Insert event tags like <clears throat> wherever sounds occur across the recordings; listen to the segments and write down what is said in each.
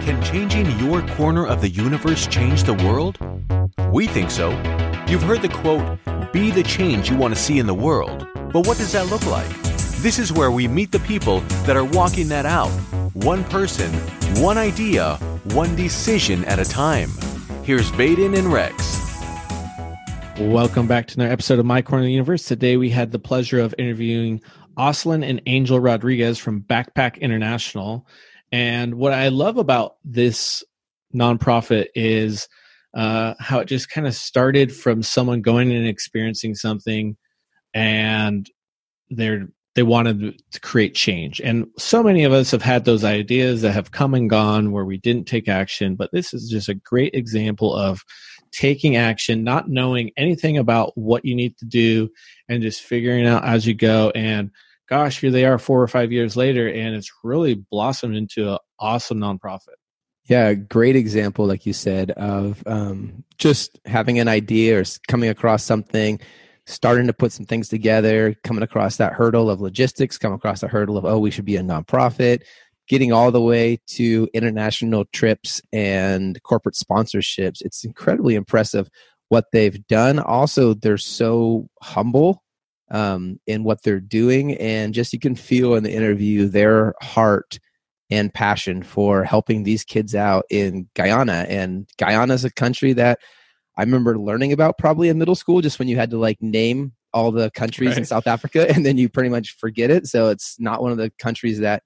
Can changing your corner of the universe change the world? We think so. You've heard the quote, be the change you want to see in the world. But what does that look like? This is where we meet the people that are walking that out. One person, one idea, one decision at a time. Here's Baden and Rex. Welcome back to another episode of My Corner of the Universe. Today we had the pleasure of interviewing Oslin and Angel Rodriguez from Backpack International. And what I love about this nonprofit is uh, how it just kind of started from someone going and experiencing something, and they're they wanted to create change. And so many of us have had those ideas that have come and gone where we didn't take action. But this is just a great example of taking action, not knowing anything about what you need to do, and just figuring out as you go. And gosh, here they are four or five years later, and it's really blossomed into an awesome nonprofit. Yeah, great example, like you said, of um, just having an idea or coming across something, starting to put some things together, coming across that hurdle of logistics, come across the hurdle of, oh, we should be a nonprofit, getting all the way to international trips and corporate sponsorships. It's incredibly impressive what they've done. Also, they're so humble um, in what they're doing, and just you can feel in the interview their heart and passion for helping these kids out in Guyana. And Guyana is a country that I remember learning about probably in middle school, just when you had to like name all the countries right. in South Africa, and then you pretty much forget it. So it's not one of the countries that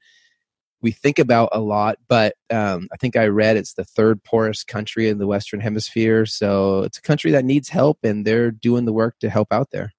we think about a lot, but um, I think I read it's the third poorest country in the Western Hemisphere. So it's a country that needs help, and they're doing the work to help out there.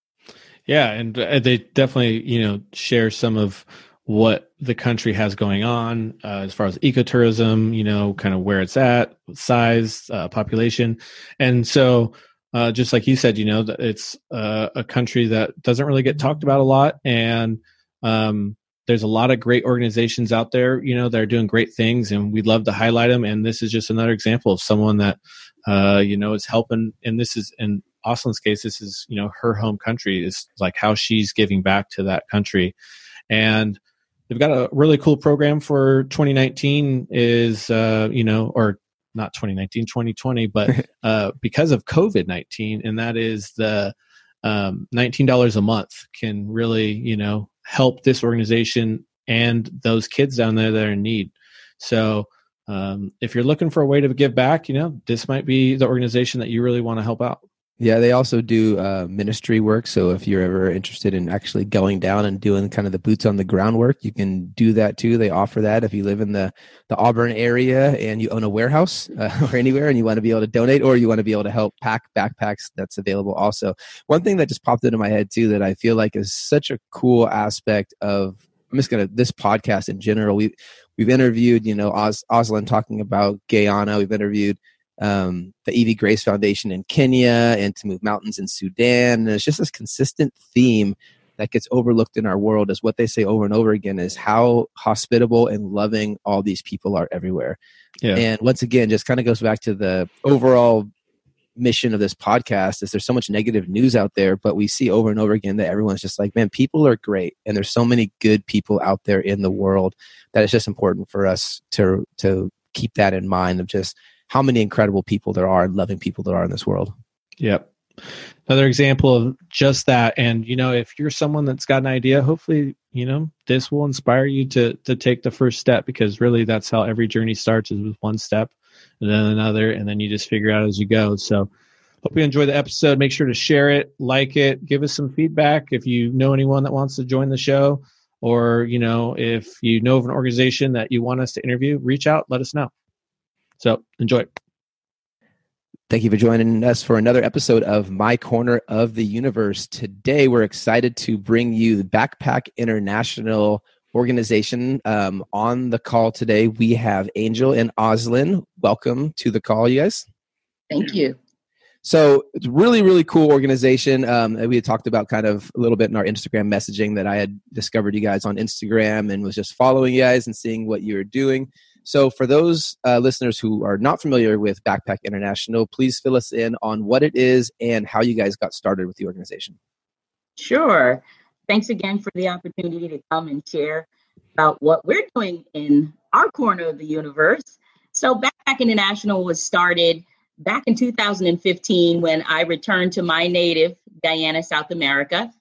Yeah, and uh, they definitely you know share some of what the country has going on uh, as far as ecotourism, you know, kind of where it's at, size, uh, population, and so. Uh, just like you said, you know, it's uh, a country that doesn't really get talked about a lot, and um, there's a lot of great organizations out there, you know, that are doing great things, and we'd love to highlight them. And this is just another example of someone that, uh, you know, is helping. And this is in Oslin's case, this is you know her home country is like how she's giving back to that country, and they've got a really cool program for 2019. Is uh, you know, or not 2019, 2020, but <laughs> uh, because of COVID 19, and that is the um, $19 a month can really, you know, help this organization and those kids down there that are in need. So, um, if you're looking for a way to give back, you know, this might be the organization that you really want to help out. Yeah, they also do uh, ministry work. So if you're ever interested in actually going down and doing kind of the boots on the ground work, you can do that too. They offer that if you live in the the Auburn area and you own a warehouse <laughs> uh, or anywhere and you want to be able to donate or you want to be able to help pack backpacks. That's available also. One thing that just popped into my head too that I feel like is such a cool aspect of I'm just gonna this podcast in general. We we've interviewed you know Os, Oslin talking about Guyana. We've interviewed um, the Evie Grace Foundation in Kenya and to move mountains in Sudan. And it's just this consistent theme that gets overlooked in our world is what they say over and over again is how hospitable and loving all these people are everywhere. Yeah. And once again, just kind of goes back to the overall mission of this podcast is there's so much negative news out there, but we see over and over again that everyone's just like, man, people are great. And there's so many good people out there in the world that it's just important for us to, to keep that in mind of just how many incredible people there are and loving people there are in this world. Yep. Another example of just that. And, you know, if you're someone that's got an idea, hopefully, you know, this will inspire you to, to take the first step because really that's how every journey starts is with one step and then another. And then you just figure out as you go. So hope you enjoy the episode. Make sure to share it, like it, give us some feedback. If you know anyone that wants to join the show or, you know, if you know of an organization that you want us to interview, reach out, let us know. So enjoy. Thank you for joining us for another episode of My Corner of the Universe. Today, we're excited to bring you the Backpack International organization um, on the call today. We have Angel and Oslin. Welcome to the call, you guys. Thank you. So it's really, really cool organization. Um, we had talked about kind of a little bit in our Instagram messaging that I had discovered you guys on Instagram and was just following you guys and seeing what you were doing. So, for those uh, listeners who are not familiar with Backpack International, please fill us in on what it is and how you guys got started with the organization. Sure. Thanks again for the opportunity to come and share about what we're doing in our corner of the universe. So Backpack International was started back in 2015 when I returned to my native Guyana, South America.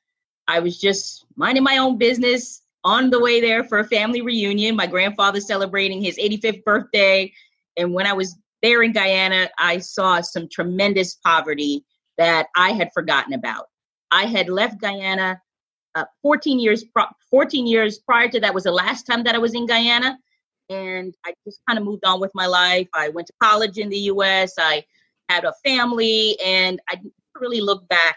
I was just minding my own business on the way there for a family reunion. My grandfather celebrating his 85th birthday. And when I was there in Guyana, I saw some tremendous poverty that I had forgotten about. I had left Guyana uh, 14 years 14 years prior to that was the last time that I was in Guyana and I just kind of moved on with my life. I went to college in the US. I had a family and I didn't really look back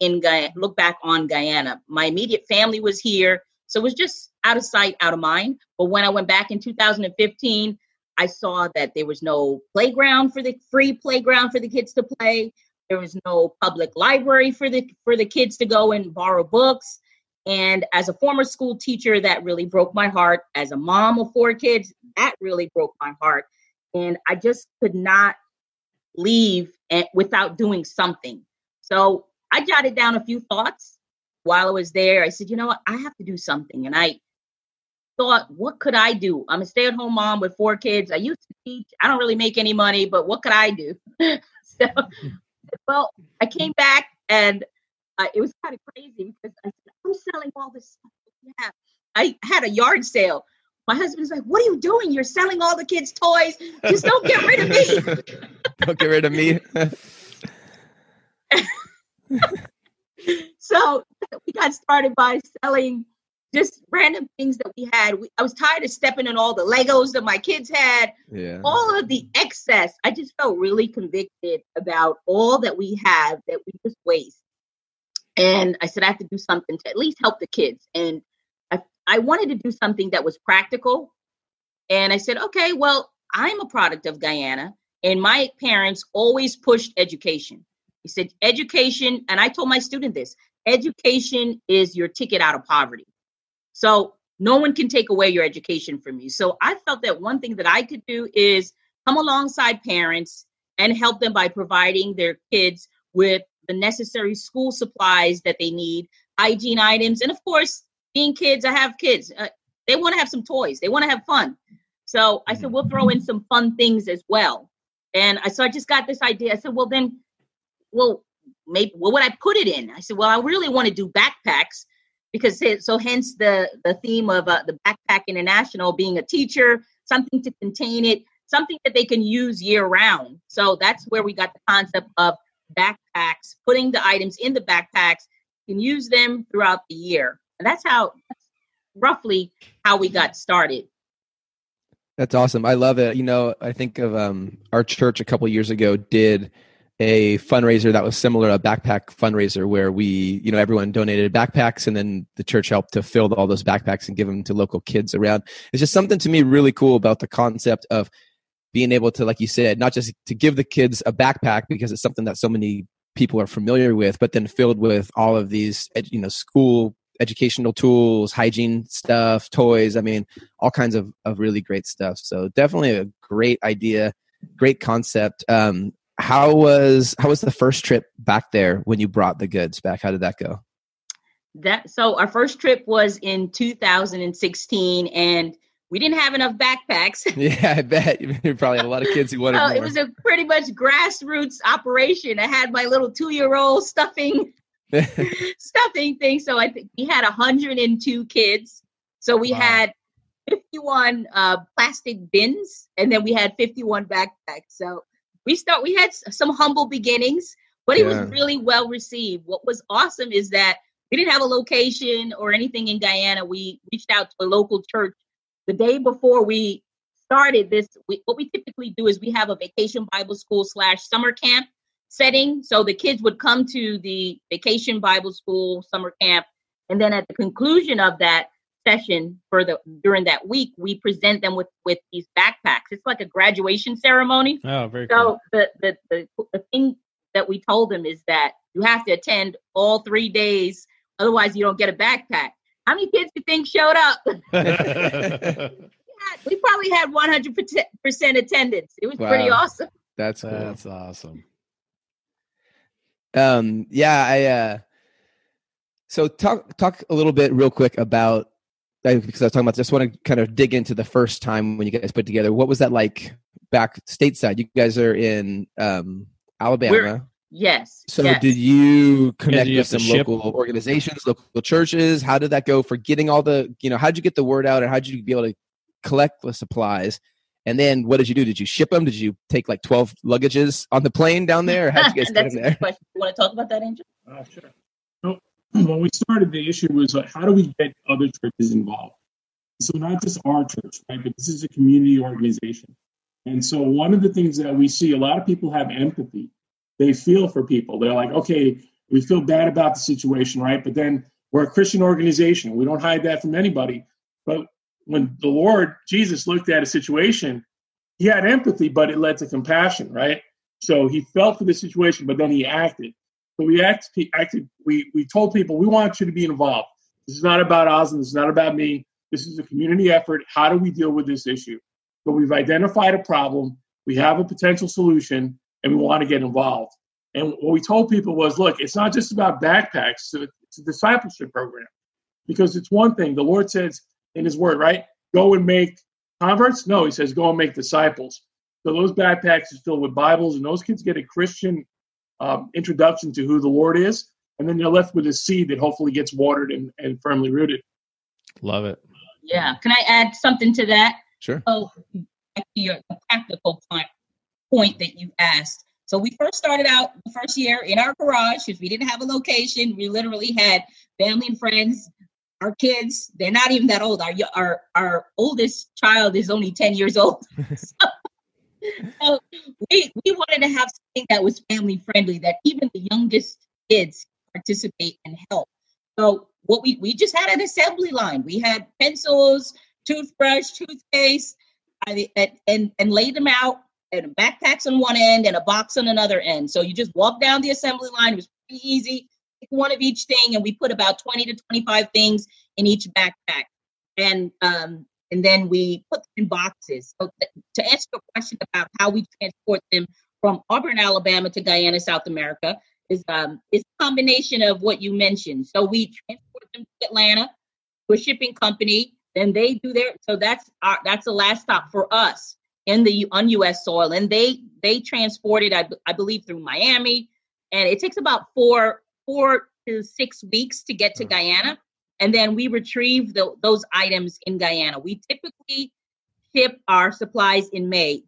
in Guyana, look back on Guyana. My immediate family was here, so it was just out of sight, out of mind. But when I went back in 2015, I saw that there was no playground for the free playground for the kids to play. There was no public library for the for the kids to go and borrow books. And as a former school teacher, that really broke my heart. As a mom of four kids, that really broke my heart. And I just could not leave eh, without doing something. So I jotted down a few thoughts while I was there. I said, you know what? I have to do something. And I thought, what could I do? I'm a stay at home mom with four kids. I used to teach. I don't really make any money, but what could I do? <laughs> so, well, I came back and uh, it was kind of crazy because I said, I'm selling all this stuff. Yeah. I had a yard sale. My husband's like, What are you doing? You're selling all the kids' toys. Just don't get rid of me. <laughs> don't get rid of me. <laughs> so we got started by selling just random things that we had. We, I was tired of stepping in all the Legos that my kids had, yeah. all of the excess. I just felt really convicted about all that we have that we just waste. And I said, I have to do something to at least help the kids. And I, I wanted to do something that was practical. And I said, okay, well, I'm a product of Guyana, and my parents always pushed education. He said, education, and I told my student this education is your ticket out of poverty. So no one can take away your education from you. So I felt that one thing that I could do is come alongside parents and help them by providing their kids with the necessary school supplies that they need, hygiene items, and of course, being kids, I have kids. Uh, they want to have some toys. They want to have fun. So I said, we'll throw in some fun things as well. And I so I just got this idea. I said, well then, well, maybe what would I put it in? I said, well, I really want to do backpacks because so hence the the theme of uh, the backpack international being a teacher, something to contain it, something that they can use year round. So that's where we got the concept of backpacks, putting the items in the backpacks, can use them throughout the year. And that's how that's roughly how we got started. That's awesome. I love it. You know, I think of um, our church a couple years ago did a fundraiser that was similar a backpack fundraiser where we you know everyone donated backpacks and then the church helped to fill all those backpacks and give them to local kids around it's just something to me really cool about the concept of being able to, like you said, not just to give the kids a backpack because it's something that so many people are familiar with, but then filled with all of these, you know, school educational tools, hygiene stuff, toys. I mean, all kinds of, of really great stuff. So definitely a great idea, great concept. Um, how was how was the first trip back there when you brought the goods back? How did that go? That so our first trip was in 2016, and we didn't have enough backpacks. <laughs> yeah, I bet. You <laughs> probably had a lot of kids who wanted so more. It was a pretty much grassroots operation. I had my little two-year-old stuffing <laughs> stuffing thing. So I think we had 102 kids. So we wow. had 51 uh, plastic bins, and then we had 51 backpacks. So we start. We had some humble beginnings, but it yeah. was really well received. What was awesome is that we didn't have a location or anything in Guyana. We reached out to a local church the day before we started this, we, what we typically do is we have a vacation Bible school slash summer camp setting. So the kids would come to the vacation Bible school summer camp, and then at the conclusion of that session for the during that week, we present them with with these backpacks. It's like a graduation ceremony. Oh, very so cool. the, the the the thing that we told them is that you have to attend all three days, otherwise you don't get a backpack. How many kids do you think showed up? <laughs> <laughs> we probably had 100% attendance. It was wow. pretty awesome. That's cool. That's awesome. Um, yeah, I, uh, so talk, talk a little bit real quick about, because I was talking about, just want to kind of dig into the first time when you guys put together, what was that like back stateside. You guys are in um, Alabama. We're- Yes. so yes. did you connect you with some ship? local organizations, local churches? How did that go for getting all the, you know, how'd you get the word out and how'd you be able to collect the supplies? And then what did you do? Did you ship them? Did you take like 12 luggages on the plane down there? Or how'd you guys <laughs> get That's them there? good question. You want to talk about that, Angel? Uh, sure. So when we started, the issue was uh, how do we get other churches involved? So not just our church, right? But this is a community organization. And so one of the things that we see, a lot of people have empathy. They feel for people. They're like, okay, we feel bad about the situation, right? But then we're a Christian organization. We don't hide that from anybody. But when the Lord Jesus looked at a situation, he had empathy, but it led to compassion, right? So he felt for the situation, but then he acted. So we act, acted. We we told people we want you to be involved. This is not about us and This is not about me. This is a community effort. How do we deal with this issue? But we've identified a problem. We have a potential solution, and we want to get involved. And what we told people was, look, it's not just about backpacks. It's a discipleship program, because it's one thing. The Lord says in His Word, right? Go and make converts. No, He says go and make disciples. So those backpacks are filled with Bibles, and those kids get a Christian um, introduction to who the Lord is, and then you're left with a seed that hopefully gets watered and, and firmly rooted. Love it. Yeah. Can I add something to that? Sure. Oh, back to your practical point, point that you asked. So we first started out the first year in our garage because we didn't have a location. We literally had family and friends. Our kids, they're not even that old. Our our our oldest child is only 10 years old. <laughs> so, <laughs> so we we wanted to have something that was family friendly, that even the youngest kids participate and help. So what we we just had an assembly line. We had pencils, toothbrush, toothpaste, and and laid them out and backpacks on one end and a box on another end. So you just walk down the assembly line. It was pretty easy. Pick one of each thing, and we put about 20 to 25 things in each backpack. And um, and then we put them in boxes. So th- to answer your question about how we transport them from Auburn, Alabama to Guyana, South America, is um is a combination of what you mentioned. So we transport them to Atlanta to a shipping company. Then they do their so that's our that's the last stop for us in the on U.S. soil, and they they transport it, I, I believe, through Miami, and it takes about four four to six weeks to get to Guyana, and then we retrieve the, those items in Guyana. We typically ship our supplies in May.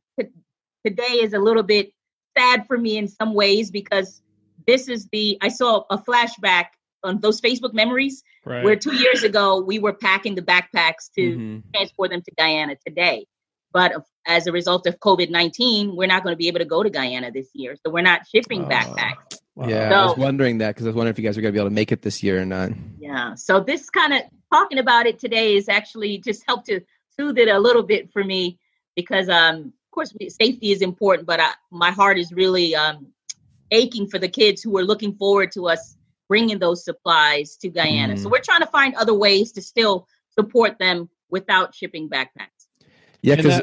Today is a little bit sad for me in some ways because this is the I saw a flashback on those Facebook memories Right. where two years ago we were packing the backpacks to Mhm. transport them to Guyana today. But as a result of COVID 19, we're not going to be able to go to Guyana this year. So we're not shipping backpacks. Wow. Yeah, I was wondering that because I was wondering if you guys were going to be able to make it this year or not. Yeah. So this kind of talking about it today is actually just helped to soothe it a little bit for me because, um, of course, safety is important, but I, my heart is really um, aching for the kids who are looking forward to us bringing those supplies to Guyana. So Mm. we're trying to find other ways to still support them without shipping backpacks. Yeah, because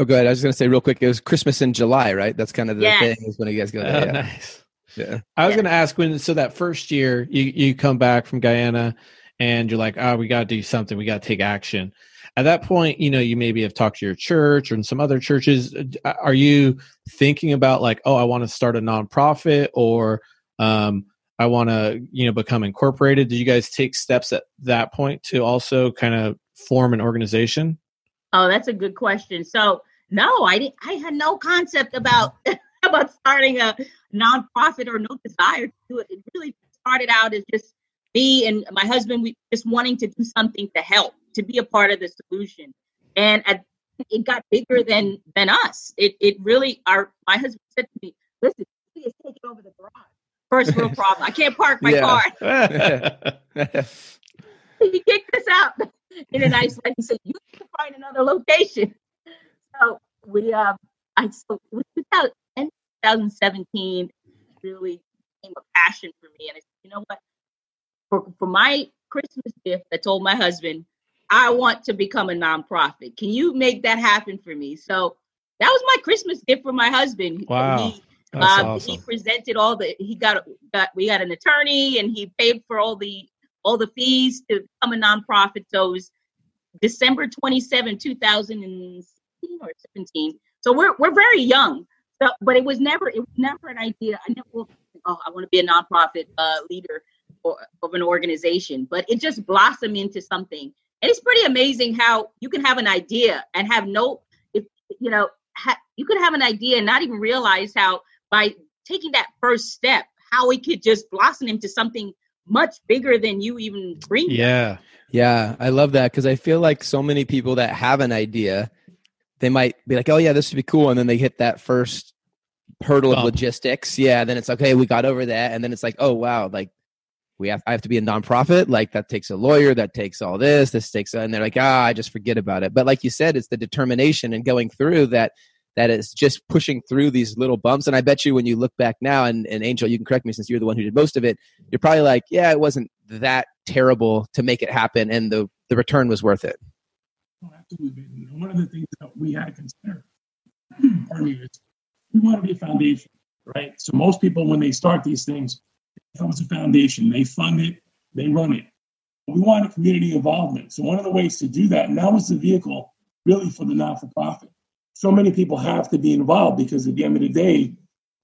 oh, go ahead. I was going to say real quick. It was Christmas in July, right? That's kind of the Yes. thing. Is when you guys go Oh. Yeah. nice. Yeah. I was Yeah. going to ask when, so that first year you, you come back from Guyana and you're like, oh, we got to do something. We got to take action. At that point, you know, you maybe have talked to your church or in some other churches. Uh, Are you thinking about like, oh, I want to start a nonprofit or um, I want to, you know, become incorporated? Did you guys take steps at that point to also kind of form an organization? Oh, that's a good question. So no, I didn't. I had no concept about <laughs> about starting a nonprofit or no desire to do it. It really started out as just me and my husband. We just wanting to do something to help, to be a part of the solution, and at, it got bigger than than us. It it really. Our my husband said to me, "Listen, we is taking over the garage." First real <laughs> problem. I can't park my Yeah. car. <laughs> <laughs> he kicked us out in a nice way. He said, "You need to find another location." So we, um, I so 2000 in 2017 really became a passion for me, and I said, "You know what? For for my Christmas gift, I told my husband, I want to become a nonprofit. Can you make that happen for me?" So that was my Christmas gift for my husband. Wow. He, um, awesome. He presented all the. He got got we got an attorney, and he paid for all the all the fees to become a nonprofit. So it was December twenty seven, two thousand and sixteen or seventeen. So we're we're very young. So, but it was never it was never an idea. I never oh I want to be a nonprofit uh, leader or, of an organization, but it just blossomed into something. And it's pretty amazing how you can have an idea and have no if you know ha, you could have an idea and not even realize how by taking that first step how it could just blossom into something much bigger than you even dreamed. Yeah. Yeah, I love that because I feel like so many people that have an idea, they might be like, "Oh yeah, this would be cool," and then they hit that first hurdle of logistics. Yeah, then it's okay, we got over that, and then it's like, "Oh wow, like we have I have to be a nonprofit. Like that takes a lawyer, that takes all this, this takes, and they're like, ah, I just forget about it. But like you said, it's the determination and going through that that is just pushing through these little bumps. And I bet you when you look back now, and, and Angel, you can correct me since you're the one who did most of it, you're probably like, yeah, it wasn't that terrible to make it happen, and the the return was worth it. Oh, absolutely. One of the things that we had to consider, <clears throat> pardon me, is we want to be a foundation, right? So most people, when they start these things, it comes a foundation. They fund it, they run it. We want a community involvement. So one of the ways to do that, and that was the vehicle really for the not-for-profit so many people have to be involved because at the end of the day,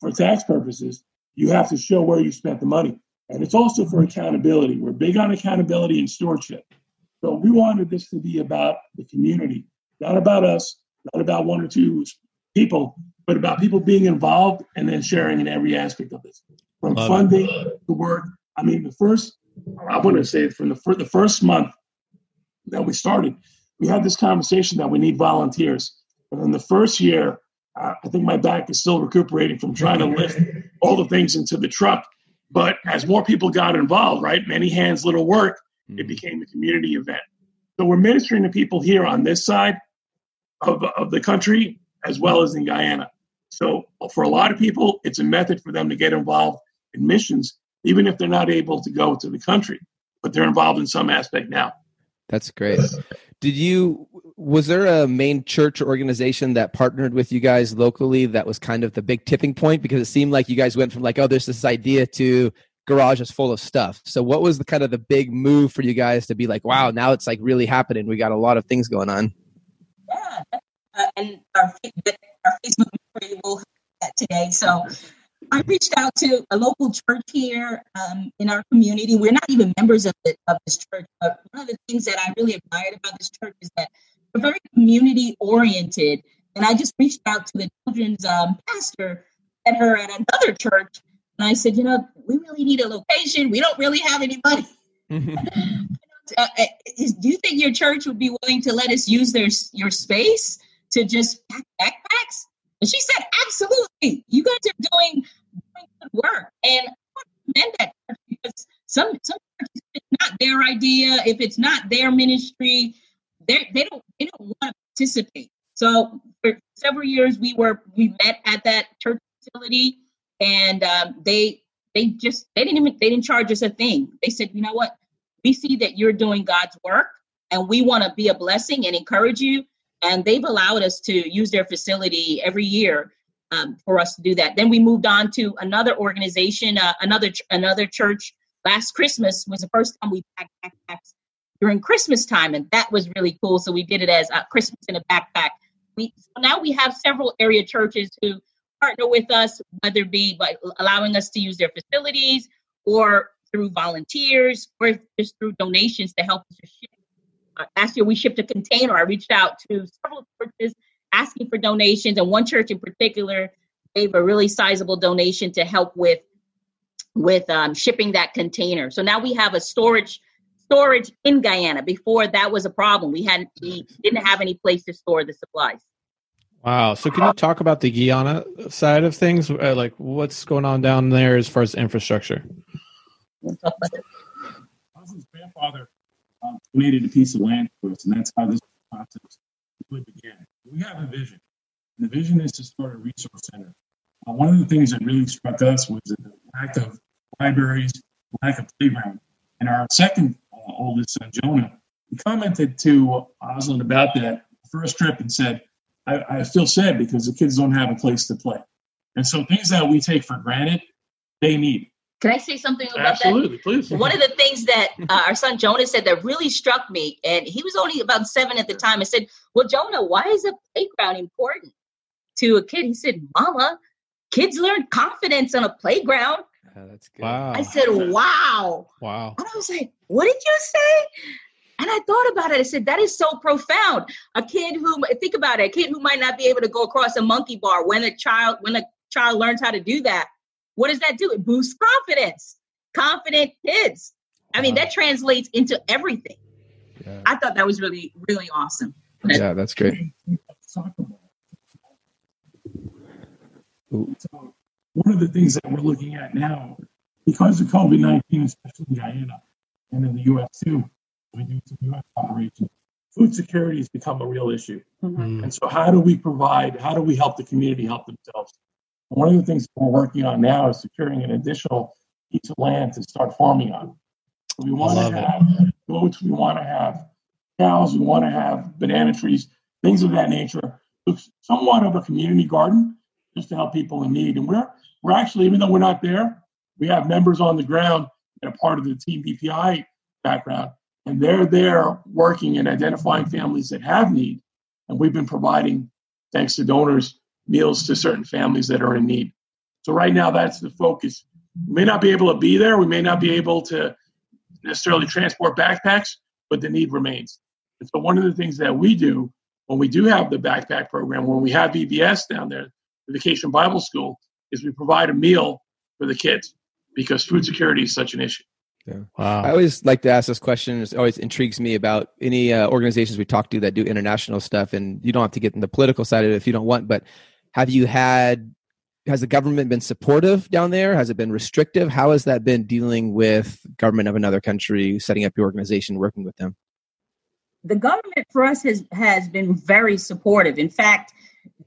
for tax purposes, you have to show where you spent the money. And it's also for accountability. We're big on accountability and stewardship. So we wanted this to be about the community, not about us, not about one or two people, but about people being involved and then sharing in every aspect of this. From Love funding it. to work. I mean, the first, I want to say from the, for the first month that we started, we had this conversation that we need volunteers. And in the first year, uh, I think my back is still recuperating from trying to lift all the things into the truck. But as more people got involved, right, many hands, little work, it hmm. became a community event. So we're ministering to people here on this side of, of the country as well as in Guyana. So for a lot of people, it's a method for them to get involved in missions, even if they're not able to go to the country, but they're involved in some aspect now. That's great. Did you was there a main church organization that partnered with you guys locally that was kind of the big tipping point because it seemed like you guys went from like oh there's this idea to garage is full of stuff. So what was the kind of the big move for you guys to be like wow now it's like really happening. We got a lot of things going on. Yeah, uh, and our, our Facebook will have that today. So I reached out to a local church here um, in our community. We're not even members of, the, of this church, but one of the things that I really admired about this church is that they're very community oriented. And I just reached out to the children's um, pastor at her at another church, and I said, you know, we really need a location. We don't really have any money. <laughs> uh, uh, is, do you think your church would be willing to let us use their your space to just pack backpacks? And she said, absolutely. You guys are doing, doing good work. And I commend that because some some churches, it's not their idea, if it's not their ministry, they they don't they don't want to participate. So for several years we were we met at that church facility and um, they they just they didn't even they didn't charge us a thing. They said, you know what, we see that you're doing God's work and we want to be a blessing and encourage you and they've allowed us to use their facility every year um, for us to do that. Then we moved on to another organization, uh, another another church. Last Christmas was the first time we packed backpacks during Christmas time, and that was really cool. So we did it as a Christmas in a backpack. We so now we have several area churches who partner with us, whether it be by allowing us to use their facilities or through volunteers or just through donations to help us ship uh, last year we shipped a container. I reached out to several churches asking for donations, and one church in particular gave a really sizable donation to help with with um, shipping that container. So now we have a storage storage in Guyana. Before that was a problem. We hadn't we didn't have any place to store the supplies. Wow. So can you talk about the Guyana side of things? Uh, like what's going on down there as far as infrastructure? Oslin's grandfather um, donated a piece of land to us, and that's how this process really began. We have a vision, and the vision is to start a resource center. Uh, one of the things that really struck us was the lack of libraries, lack of playground. And our second uh, oldest son, Jonah, he commented to Oslin about that first trip and said, I, I feel sad because the kids don't have a place to play. And so things that we take for granted, they need. Can I say something about Absolutely, that? please. One of the things that uh, our son Jonah said that really struck me, and he was only about seven at the time. I said, "Well, Jonah, why is a playground important?" to a kid. He said, Mama, kids learn confidence on a playground. Oh, that's good. Wow. I said, Wow. Wow. And I was like, What did you say? And I thought about it. I said, That is so profound. A kid who, think about it, a kid who might not be able to go across a monkey bar when a child, when a child learns how to do that, what does that do? It boosts confidence. Confident kids. I mean, Wow. that translates into everything. Yeah. I thought that was really, really awesome. yeah, that's great. Soccer ball. Ooh. So one of the things that we're looking at now, because of COVID nineteen, especially in Guyana and in the U.S. too, we do some U.S. operations. Food security has become a real issue, Mm. and so how do we provide? How do we help the community help themselves? One of the things we're working on now is securing an additional piece of land to start farming on. We want to have goats. We want to have cows. We want to have banana trees, things of that nature. It's somewhat of a community garden just to help people in need. And we're we're actually, even though we're not there, we have members on the ground that are part of the Team BPI background, and they're there working and identifying families that have need. And we've been providing, thanks to donors, meals to certain families that are in need. So right now, that's the focus. We may not be able to be there. We may not be able to necessarily transport backpacks, but the need remains. And so one of the things that we do when we do have the backpack program, when we have VBS down there, the Vacation Bible School, is we provide a meal for the kids because food security is such an issue. I Wow. always like to ask this question. It always intrigues me about any uh, organizations we talk to that do international stuff. And you don't have to get in the political side of it if you don't want. But have you had? Has the government been supportive down there? Has it been restrictive? How has that been dealing with government of another country, setting up your organization, working with them? the government for us has has been very supportive. In fact,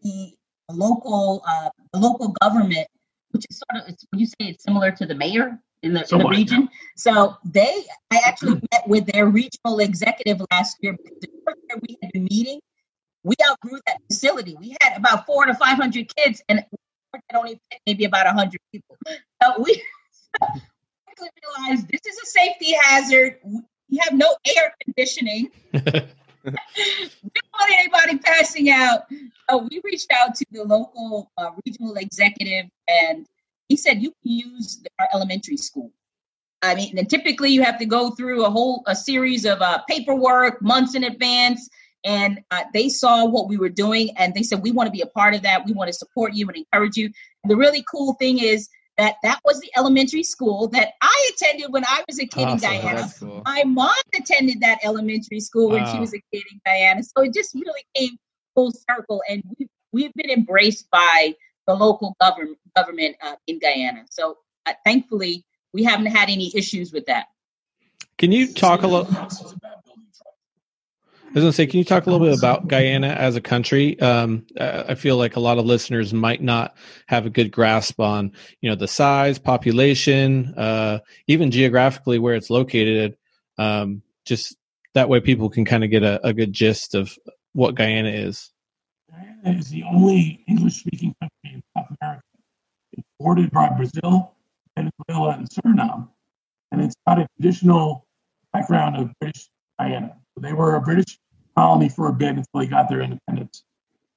the local uh, the local government, which is sort of it's, you say it's similar to the mayor in the, in the region. So they, I actually met with their regional executive last year. because The first year we had been meeting, we outgrew that facility. We had about four to five hundred kids, and it only fit maybe about hundred people. So we <laughs> quickly realized this is a safety hazard. We have no air conditioning <laughs> we don't want anybody passing out. So we reached out to the local uh, regional executive, and he said you can use our elementary school. I mean, and typically you have to go through a whole a series of uh, paperwork months in advance. And uh, they saw what we were doing, and they said we want to be a part of that. We want to support you and encourage you. And the really cool thing is that that was the elementary school that I attended when I was a kid in Awesome. Guyana. That's cool. My mom attended that elementary school when she was a kid in Guyana. So it just really came full circle, and we, we've been embraced by the local government government uh, in Guyana. So uh, thankfully, we haven't had any issues with that. Can you talk a little? I was going to say, can you talk a little bit about Guyana as a country? Um, I feel like a lot of listeners might not have a good grasp on, you know, the size, population, uh, even geographically where it's located. Um, just that way, people can kind of get a, a good gist of what Guyana is. Guyana is the only English-speaking country in South America. It's bordered by Brazil, Venezuela, and Suriname, and it's got a traditional background of British Guyana. So they were a British colony for a bit until they got their independence.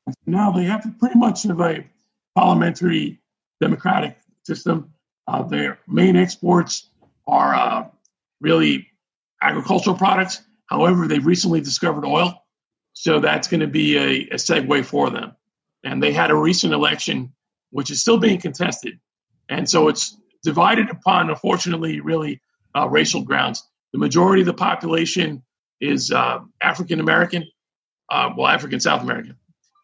And so now they have pretty much of a parliamentary democratic system. Uh, their main exports are uh, really agricultural products. However, they've recently discovered oil, so that's going to be a, a segue for them. And they had a recent election, which is still being contested. And so it's divided upon, unfortunately, really uh, racial grounds. The majority of the population is uh, African American, uh, well, African South American,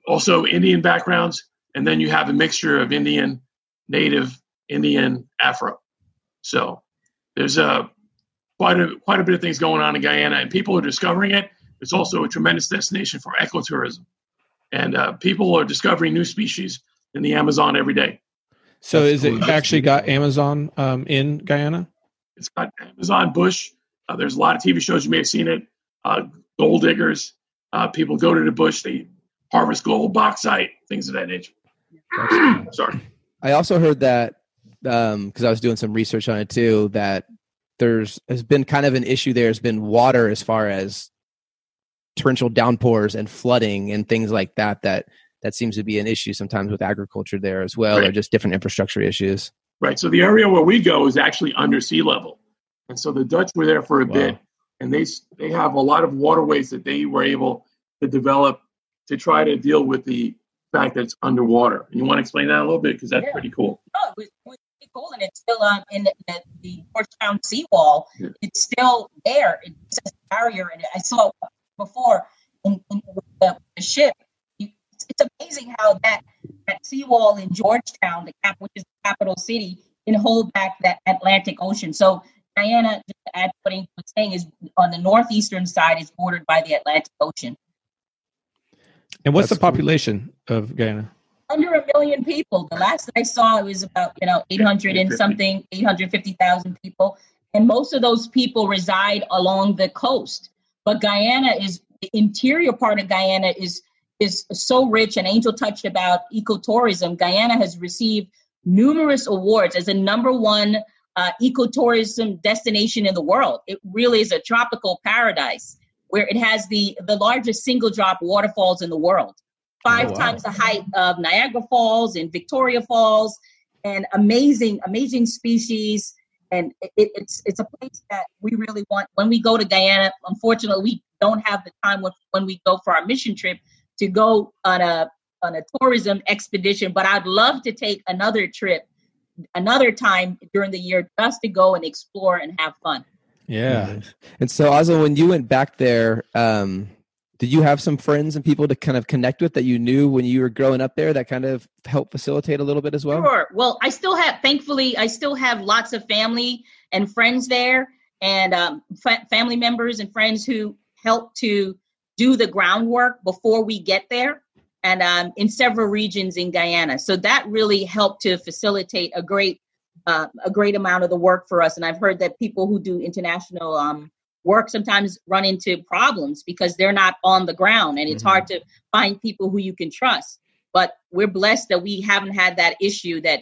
also Indian backgrounds, and then you have a mixture of Indian, Native, Indian, Afro. So there's a quite a quite a bit of things going on in Guyana, and people are discovering it. It's also a tremendous destination for ecotourism, and uh, people are discovering new species in the Amazon every day. So, That's is cool. it actually got Amazon um, in Guyana? It's got Amazon bush. Uh, there's a lot of TV shows you may have seen it. Uh, gold diggers. Uh, people go to the bush. They harvest gold, bauxite, things of that nature. <coughs> Sorry. I also heard that because I was doing some research on it too. That there's has been kind of an issue. there. Has been water as far as torrential downpours and flooding and things like that. That that seems to be an issue sometimes with agriculture there as well, Right. or just different infrastructure issues. Right. So the area where we go is actually under sea level, and so the Dutch were there for a Wow. bit, and they they have a lot of waterways that they were able to develop to try to deal with the fact that it's underwater. And you want to explain that a little bit because that's Yeah. pretty cool. Oh, it was, pretty cool, and it's still um, in the, the, the Georgetown seawall. Yeah. It's still there. It's a barrier, and I saw it before in, in the, the ship. It's, it's amazing how that that seawall in Georgetown, the cap, which is the capital city, can hold back that Atlantic Ocean. So Guyana, just to add what Angel was saying, is on the northeastern side is bordered by the Atlantic Ocean. And what's That's the cool. population of Guyana? under a million people. The last I saw it was about, you know, 800 and something, 850,000 people. And most of those people reside along the coast. But Guyana is, the interior part of Guyana is is so rich. And Angel touched about ecotourism. Guyana has received numerous awards as a number one uh, ecotourism destination in the world. It really is a tropical paradise where it has the, the largest single drop waterfalls in the world five Oh, wow. times the height of Niagara Falls and Victoria Falls, and amazing, amazing species. And it, it's it's a place that we really want. When we go to Guyana, unfortunately, we don't have the time when, when we go for our mission trip to go on a on a tourism expedition. But I'd love to take another trip, another time during the year, just to go and explore and have fun. Yeah. And so, Ozzy, when you went back there, um, did you have some friends and people to kind of connect with that you knew when you were growing up there that kind of helped facilitate a little bit as well? Sure. Well, I still have, thankfully, I still have lots of family and friends there, and um, fa- family members and friends who help to do the groundwork before we get there, and um, in several regions in Guyana. So that really helped to facilitate a great, uh, a great amount of the work for us. And I've heard that people who do international um, work sometimes run into problems because they're not on the ground, and it's Mhm. hard to find people who you can trust. But we're blessed that we haven't had that issue that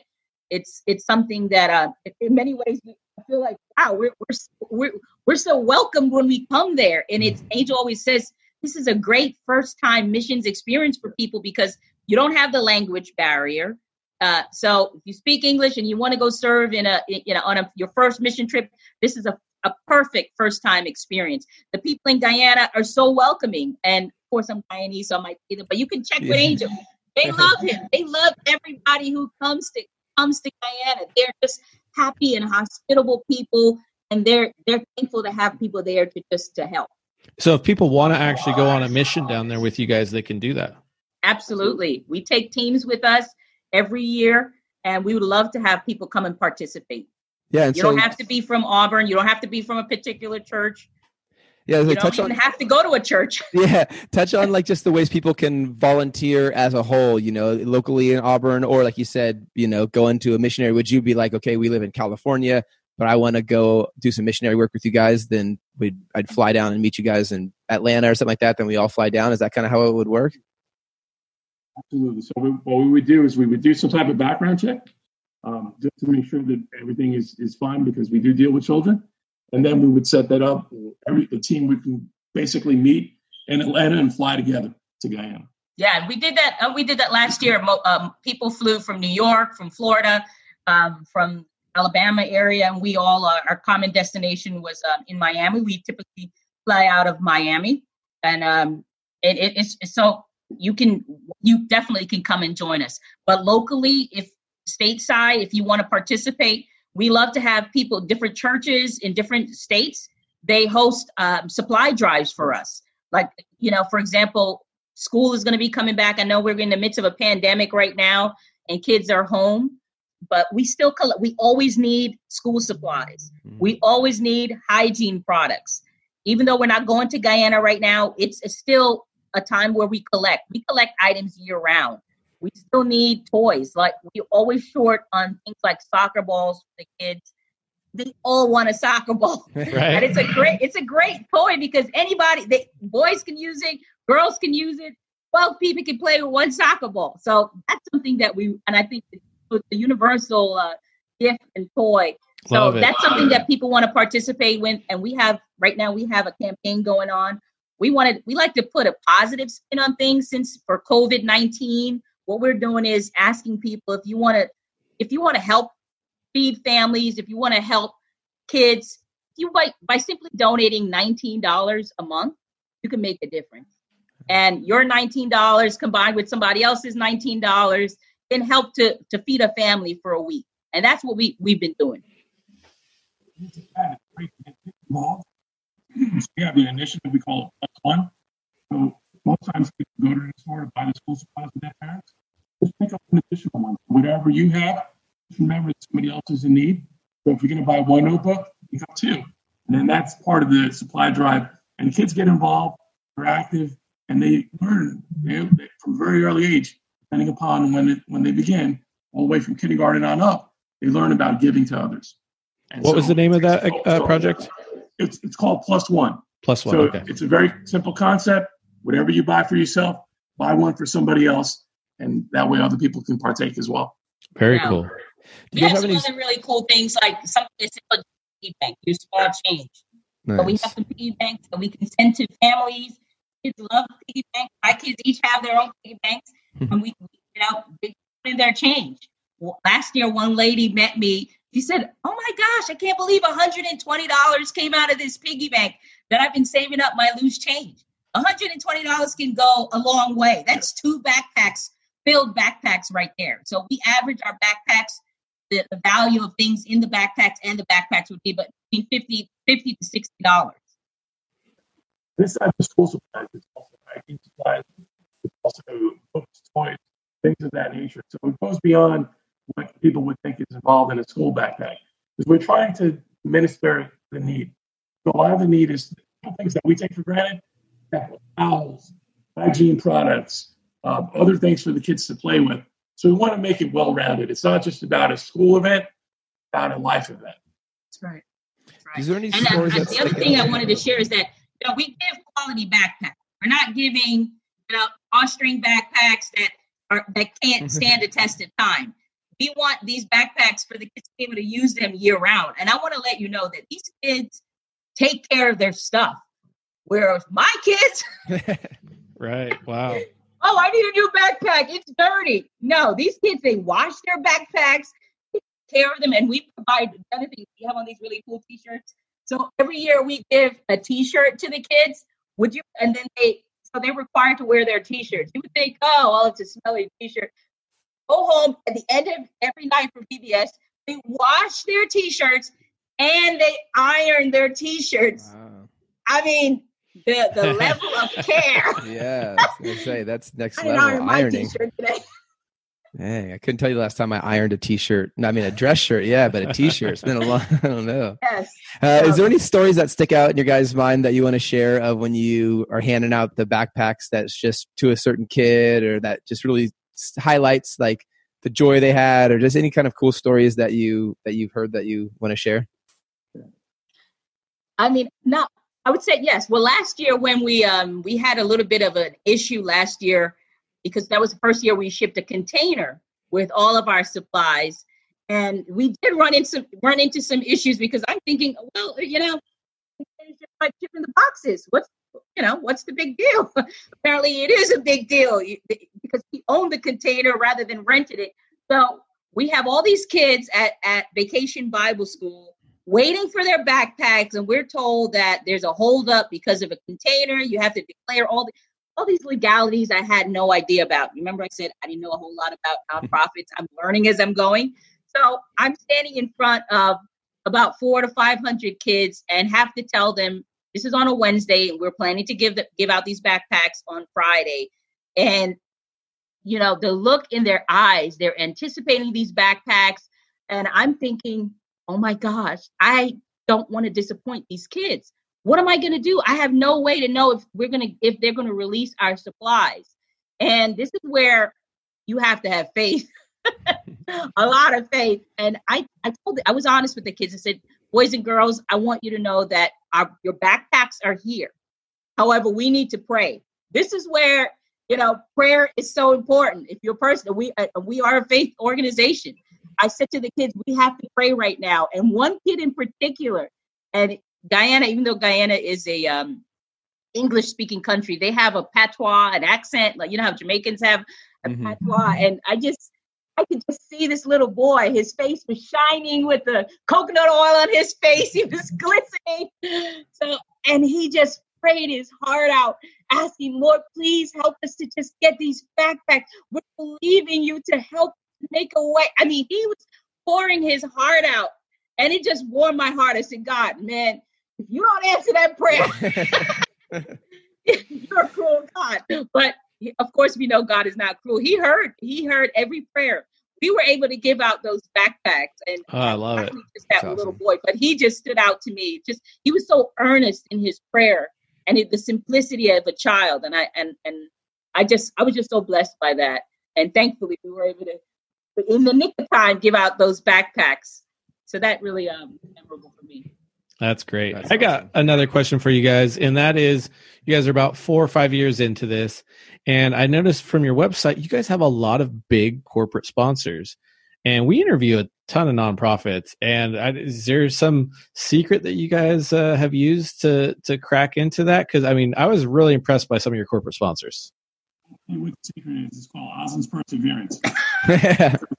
it's it's something that uh in many ways I feel like wow we're we're we're, we're so welcomed when we come there. And it's Angel always says this is a great first time missions experience for people because you don't have the language barrier. Uh, so if you speak English and you want to go serve in a in- you know on a your first mission trip this is a a perfect first time experience the people in Guyana are so welcoming and of course I'm Guyanese so I might that but you can check with Angel they <laughs> love him. They love everybody who comes to comes to Guyana. They're just happy and hospitable people, and they're they're thankful to have people there to just to help. So if people want to actually go on a mission down there with you guys, they can do that. Absolutely, we take teams with us every year, and we would love to have people come and participate. Yeah, and You so don't have to be from Auburn. You don't have to be from a particular church. yeah, You so don't touch even on have to go to a church. <laughs> yeah, touch on like just the ways people can volunteer as a whole. You know, locally in Auburn, or like you said, you know, going to a missionary. Would you be like, okay, we live in California, but I want to go do some missionary work with you guys? Then we'd I'd fly down and meet you guys in Atlanta or something like that. Then we all fly down. Is that kind of how it would work? Absolutely. So we, what we would do is we would do some type of background check, um, just to make sure that everything is, is fine because we do deal with children. And then we would set that up. Every the team would basically meet in Atlanta and fly together to Guyana. Yeah, we did that. Uh, we did that last year. Um, people flew from New York, from Florida, um, from Alabama area, and we all uh, our common destination was uh, in Miami. We typically fly out of Miami, and um, it, it, it's so you can you definitely can come and join us. But locally, if stateside, if you want to participate, we love to have people, different churches in different states. They host um, supply drives for us. Like you know, for example, school is going to be coming back. I know we're in the midst of a pandemic right now, and kids are home, but we still collect. We always need school supplies. We always need hygiene products. Even though we're not going to Guyana right now, it's, it's still a time where we collect. We collect items year round. We still need toys. Like we're always short on things like soccer balls for the kids. They all want a soccer ball. <laughs> Right. And it's a great it's a great toy because anybody they boys can use it, girls can use it, 12 people can play with one soccer ball. So that's something that we and I think the, the universal uh, gift and toy. So Love it. that's something that people want to participate with. And we have right now we have a campaign going on we wanted we like to put a positive spin on things since for covid-19 what we're doing is asking people if you want to if you want to help feed families if you want to help kids you by by simply donating $19 a month you can make a difference. Mm-hmm. And your $19 combined with somebody else's $19 can help to to feed a family for a week. And that's what we we've been doing. We have <clears throat> an initiative we call it Plus One. So most times people go to the store to buy the school supplies with their parents. Just pick up an additional one. Whatever you have, just remember that somebody else is in need. So if you're going to buy one notebook, pick up two. And then that's part of the supply drive. And kids get involved, they're active, and they learn they, they, from very early age, depending upon when it, when they begin, all the way from kindergarten on up, they learn about giving to others. And what so, was the name of that uh, project? it's it's called Plus One. Plus One. So okay. it's a very simple concept. Whatever you buy for yourself, buy one for somebody else, and that way other people can partake as well. Very yeah. cool. Do you have some any... other really cool things like something that's a piggy bank, use small change. Nice. So we have some piggy banks that we can send to families. Kids love piggy banks. My kids each have their own piggy banks, hmm. and we, you know, they put in their change. Well, last year, one lady met me She said, Oh my gosh, I can't believe $120 came out of this piggy bank that I've been saving up my loose change. $120 can go a long way. That's two backpacks, filled backpacks right there. So we average our backpacks, the, the value of things in the backpacks and the backpacks would be but between 50, 50 to $60. This type of school supplies is also hiking supplies, also books, toys, things of that nature. So it goes beyond what people would think is involved in a school backpack. Because we're trying to minister the need. So a lot of the need is things that we take for granted, towels, hygiene products, uh, other things for the kids to play with. So we want to make it well-rounded. It's not just about a school event, about a life event. That's right. That's right. Is there any and uh, the other thing I wanted to share is that you know, we give quality backpacks. We're not giving you know drawstring backpacks that are that can't <laughs> stand the test of time we want these backpacks for the kids to be able to use them year round. And I want to let you know that these kids take care of their stuff. Whereas my kids, <laughs> <laughs> right? Wow. oh, I need a new backpack. It's dirty. No, these kids they wash their backpacks, take care of them, and we provide other things. We have on these really cool T-shirts. So every year we give a T-shirt to the kids. Would you? And then they so they're required to wear their T-shirts. You would think, oh, well, it's a smelly T-shirt go home at the end of every night from VBS. They wash their t-shirts and they iron their t-shirts. Wow. I mean, the the <laughs> level of care. Yeah, I was gonna say that's next <laughs> I level iron ironing. Dang, I couldn't tell you the last time I ironed a t-shirt. I mean, a dress shirt, yeah, but a t-shirt. It's been a long. <laughs> I don't know. Yes. Uh, is there any stories that stick out in your guys' mind that you want to share of when you are handing out the backpacks that's just to a certain kid, or that just really highlights like the joy they had or just any kind of cool stories that you that you've heard that you want to share i mean no i would say yes well last year when we um we had a little bit of an issue last year because that was the first year we shipped a container with all of our supplies and we did run into run into some issues because i'm thinking well you know like shipping the boxes what's you know, what's the big deal? <laughs> Apparently, it is a big deal because he owned the container rather than rented it. So we have all these kids at, at Vacation Bible School waiting for their backpacks, and we're told that there's a holdup because of a container. You have to declare all the all these legalities I had no idea about. Remember, I said I didn't know a whole lot about <laughs> nonprofits. I'm learning as I'm going. So I'm standing in front of about four to five hundred kids and have to tell them this is on a Wednesday, and we're planning to give the, give out these backpacks on Friday. And you know, the look in their eyes, they're anticipating these backpacks, and I'm thinking, oh my gosh, I don't want to disappoint these kids. What am I going to do? I have no way to know if we're going to if they're going to release our supplies. And this is where you have to have faith. <laughs> a lot of faith. And I, I told I was honest with the kids. I said, boys and girls, I want you to know that our, your backpacks are here. However, we need to pray. This is where you know prayer is so important. If you're a person, we uh, we are a faith organization. I said to the kids, we have to pray right now. And one kid in particular, and Guyana, even though Guyana is a um, English speaking country. They have a patois, an accent, like you know how Jamaicans have a Mhm. patois. And I just I could just see this little boy. His face was shining with the coconut oil on his face. He was <laughs> glistening. So and he just prayed his heart out, asking, Lord, please help us to just get these backpacks. We're believing you to help make a way. I mean, he was pouring his heart out. And it just warmed my heart. I said, God, man, if you don't answer that prayer, <laughs> you're a cruel God. But of course, we know God is not cruel. He heard, he heard every prayer. We were able to give out those backpacks, and Oh, I love it. just that That's little boy. But he just stood out to me. Just he was so earnest in his prayer, and it, the simplicity of a child. And I and and I just I was just so blessed by that. And thankfully, we were able to, in the nick of time, give out those backpacks. So that really um memorable for me. That's great. That's I got another question for you guys, and that is you guys are about four or five years into this. And I noticed from your website, you guys have a lot of big corporate sponsors. And we interview a ton of nonprofits. And I, is there some secret that you guys uh, have used to to crack into that? Because I mean, I was really impressed by some of your corporate sponsors. What the secret is, it's called Oslin's perseverance.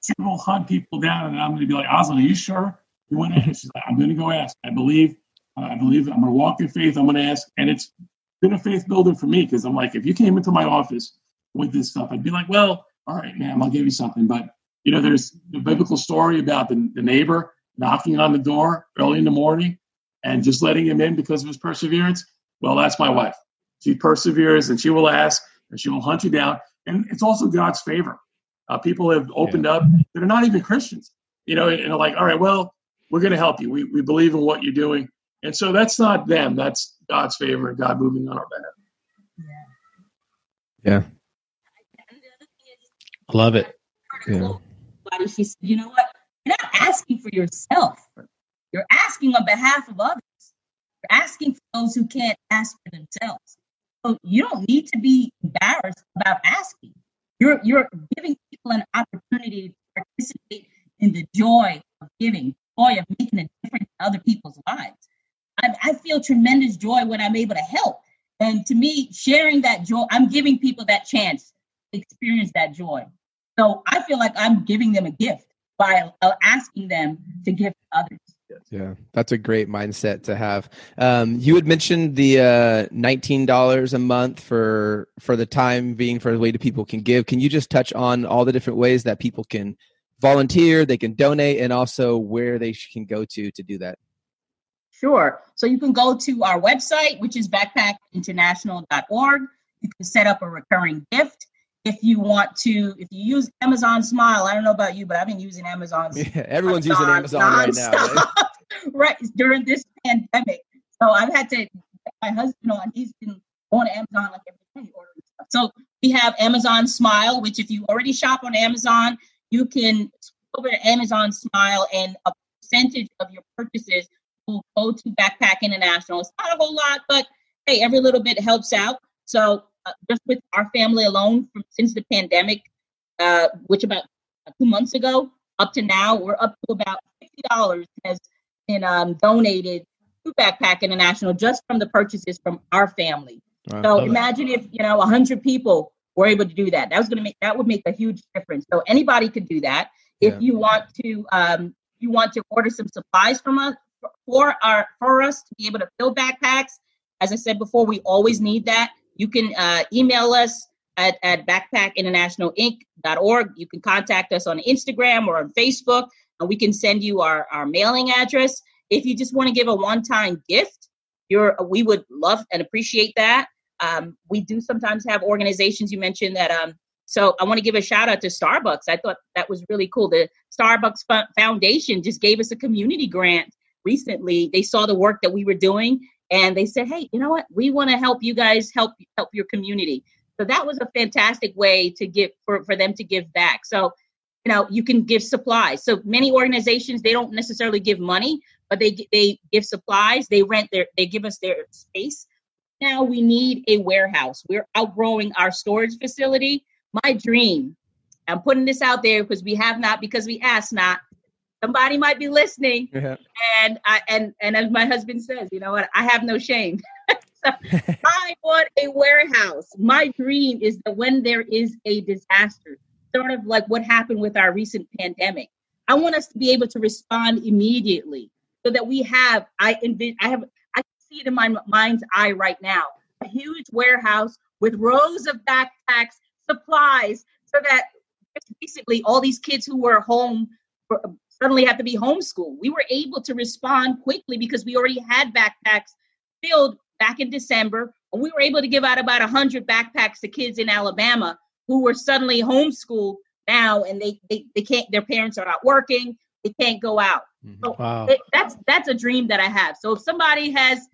She will hunt people down, and I'm going to be like, Oslin, are you sure you want to? She's like, I'm going to go ask. I believe, uh, I believe, I'm going to walk in faith. I'm going to ask, and it's been a faith builder for me because I'm like, if you came into my office with this stuff, I'd be like, well, all right, ma'am, I'll give you something. But you know, there's the biblical story about the, the neighbor knocking on the door early in the morning and just letting him in because of his perseverance. Well, that's my wife. She perseveres and she will ask and she will hunt you down. And it's also God's favor. Uh, people have opened up that are not even Christians, you know, and, and are like, all right, well, we're going to help you. We, we believe in what you're doing. And so that's not them. That's God's favor and God moving on our behalf. Yeah. I love it. Yeah. She said, you know what? You're not asking for yourself. You're asking on behalf of others. You're asking for those who can't ask for themselves. So you don't need to be embarrassed about asking. You're you're giving people an opportunity to participate in the joy of giving, joy of making a difference in other people's lives. I, I feel tremendous joy when I'm able to help. And to me, sharing that joy, I'm giving people that chance to experience that joy. So I feel like I'm giving them a gift by uh, asking them to give to others. Yeah, that's a great mindset to have. Um, you had mentioned the uh, nineteen dollars a month for for the time being for the way that people can give. Can you just touch on all the different ways that people can volunteer, they can donate, and also where they can go to to do that? Sure. So you can go to our website, which is backpackinternational.org. You can set up a recurring gift. If you want to, if you use Amazon Smile, I don't know about you, but I've been using Amazon <laughs> Yeah, everyone's using Amazon right now. Right? <laughs> right during this pandemic. So I've had to get my husband on. He's been on Amazon like every day ordering stuff. So we have Amazon Smile, which if you already shop on Amazon, you can over to Amazon Smile, and a percentage of your purchases will go to Backpack International. It's not a whole lot, but hey, every little bit helps out. So uh, just with our family alone, from since the pandemic, uh, which about two months ago up to now, we're up to about fifty dollars has been um, donated to Backpack International just from the purchases from our family. So it. imagine if you know hundred people were able to do that. That was going to make that would make a huge difference. So anybody could do that. If Yeah. you want to, um, you want to order some supplies from us for our for us to be able to fill backpacks. As I said before, we always need that. You can uh, email us at, at backpackinternationalinc.org. You can contact us on Instagram or on Facebook, and we can send you our, our mailing address. If you just want to give a one-time gift, you're we would love and appreciate that. Um, we do sometimes have organizations you mentioned that. Um, so I want to give a shout out to Starbucks. I thought that was really cool. The Starbucks Foundation just gave us a community grant recently. They saw the work that we were doing, and they said, "Hey, you know what? We want to help you guys help help your community." So that was a fantastic way to give for for them to give back. So you know you can give supplies. So many organizations they don't necessarily give money, but they they give supplies. They rent their they give us their space. Now we need a warehouse. We're outgrowing our storage facility. My dream. I'm putting this out there because we have not because we asked not. Somebody might be listening Yeah. and I and and as my husband says, you know what? I have no shame. <laughs> <laughs> I want a warehouse. My dream is that when there is a disaster, sort of like what happened with our recent pandemic, I want us to be able to respond immediately so that we have, I envision, I have, I see it in my mind's eye right now, a huge warehouse with rows of backpacks, supplies, so that basically all these kids who were home uh, suddenly have to be homeschooled. We were able to respond quickly because we already had backpacks filled back in December. And we were able to give out about 100 backpacks to kids in Alabama who were suddenly homeschooled now and they, they, they can't, their parents are not working, they can't go out. Mm-hmm. So wow. it, that's, that's a dream that I have. So if somebody has,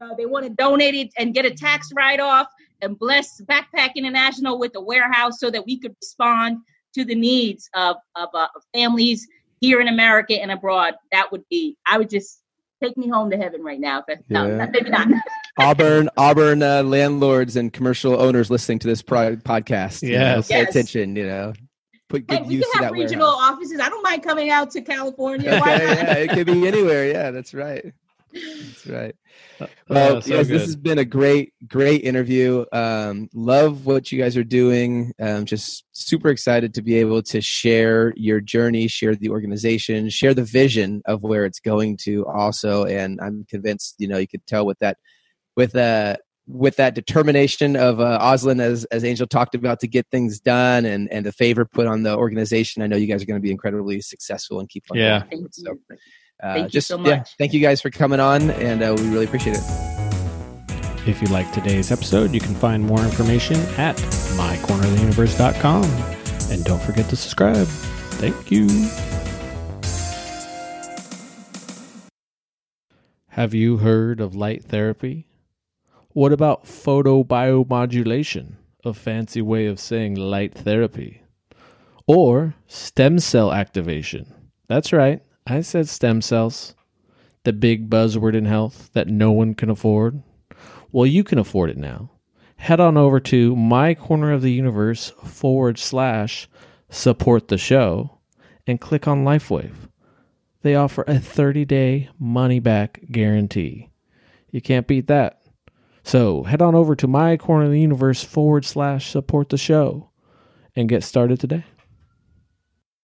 uh, they want to donate it and get a tax write off and bless Backpack International with a warehouse so that we could respond to the needs of, of uh, families here in America and abroad, that would be, I would just take me home to heaven right now. But yeah. no, maybe not. <laughs> Auburn, Auburn uh, landlords and commercial owners listening to this pro- podcast. Yeah, pay yes. attention. You know, put good use to that regional warehouse. offices. I don't mind coming out to California. <laughs> yeah, it could be anywhere. Yeah, that's right. That's right. Uh, well, so yes, good. this has been a great, great interview. Um, love what you guys are doing. Um, just super excited to be able to share your journey, share the organization, share the vision of where it's going to. Also, and I'm convinced, you know, you could tell with that, with uh, with that determination of uh, Oslin, as as Angel talked about, to get things done and and the favor put on the organization. I know you guys are going to be incredibly successful and keep on. Yeah. So, uh, thank just, you so much. Yeah, thank you guys for coming on, and uh, we really appreciate it. If you like today's episode, you can find more information at mycorneroftheuniverse.com. And don't forget to subscribe. Thank you. Have you heard of light therapy? What about photobiomodulation, a fancy way of saying light therapy? Or stem cell activation? That's right. I said stem cells, the big buzzword in health that no one can afford. Well, you can afford it now. Head on over to my corner of the universe forward slash support the show and click on LifeWave. They offer a 30 day money back guarantee. You can't beat that. So head on over to my corner of the universe forward slash support the show and get started today.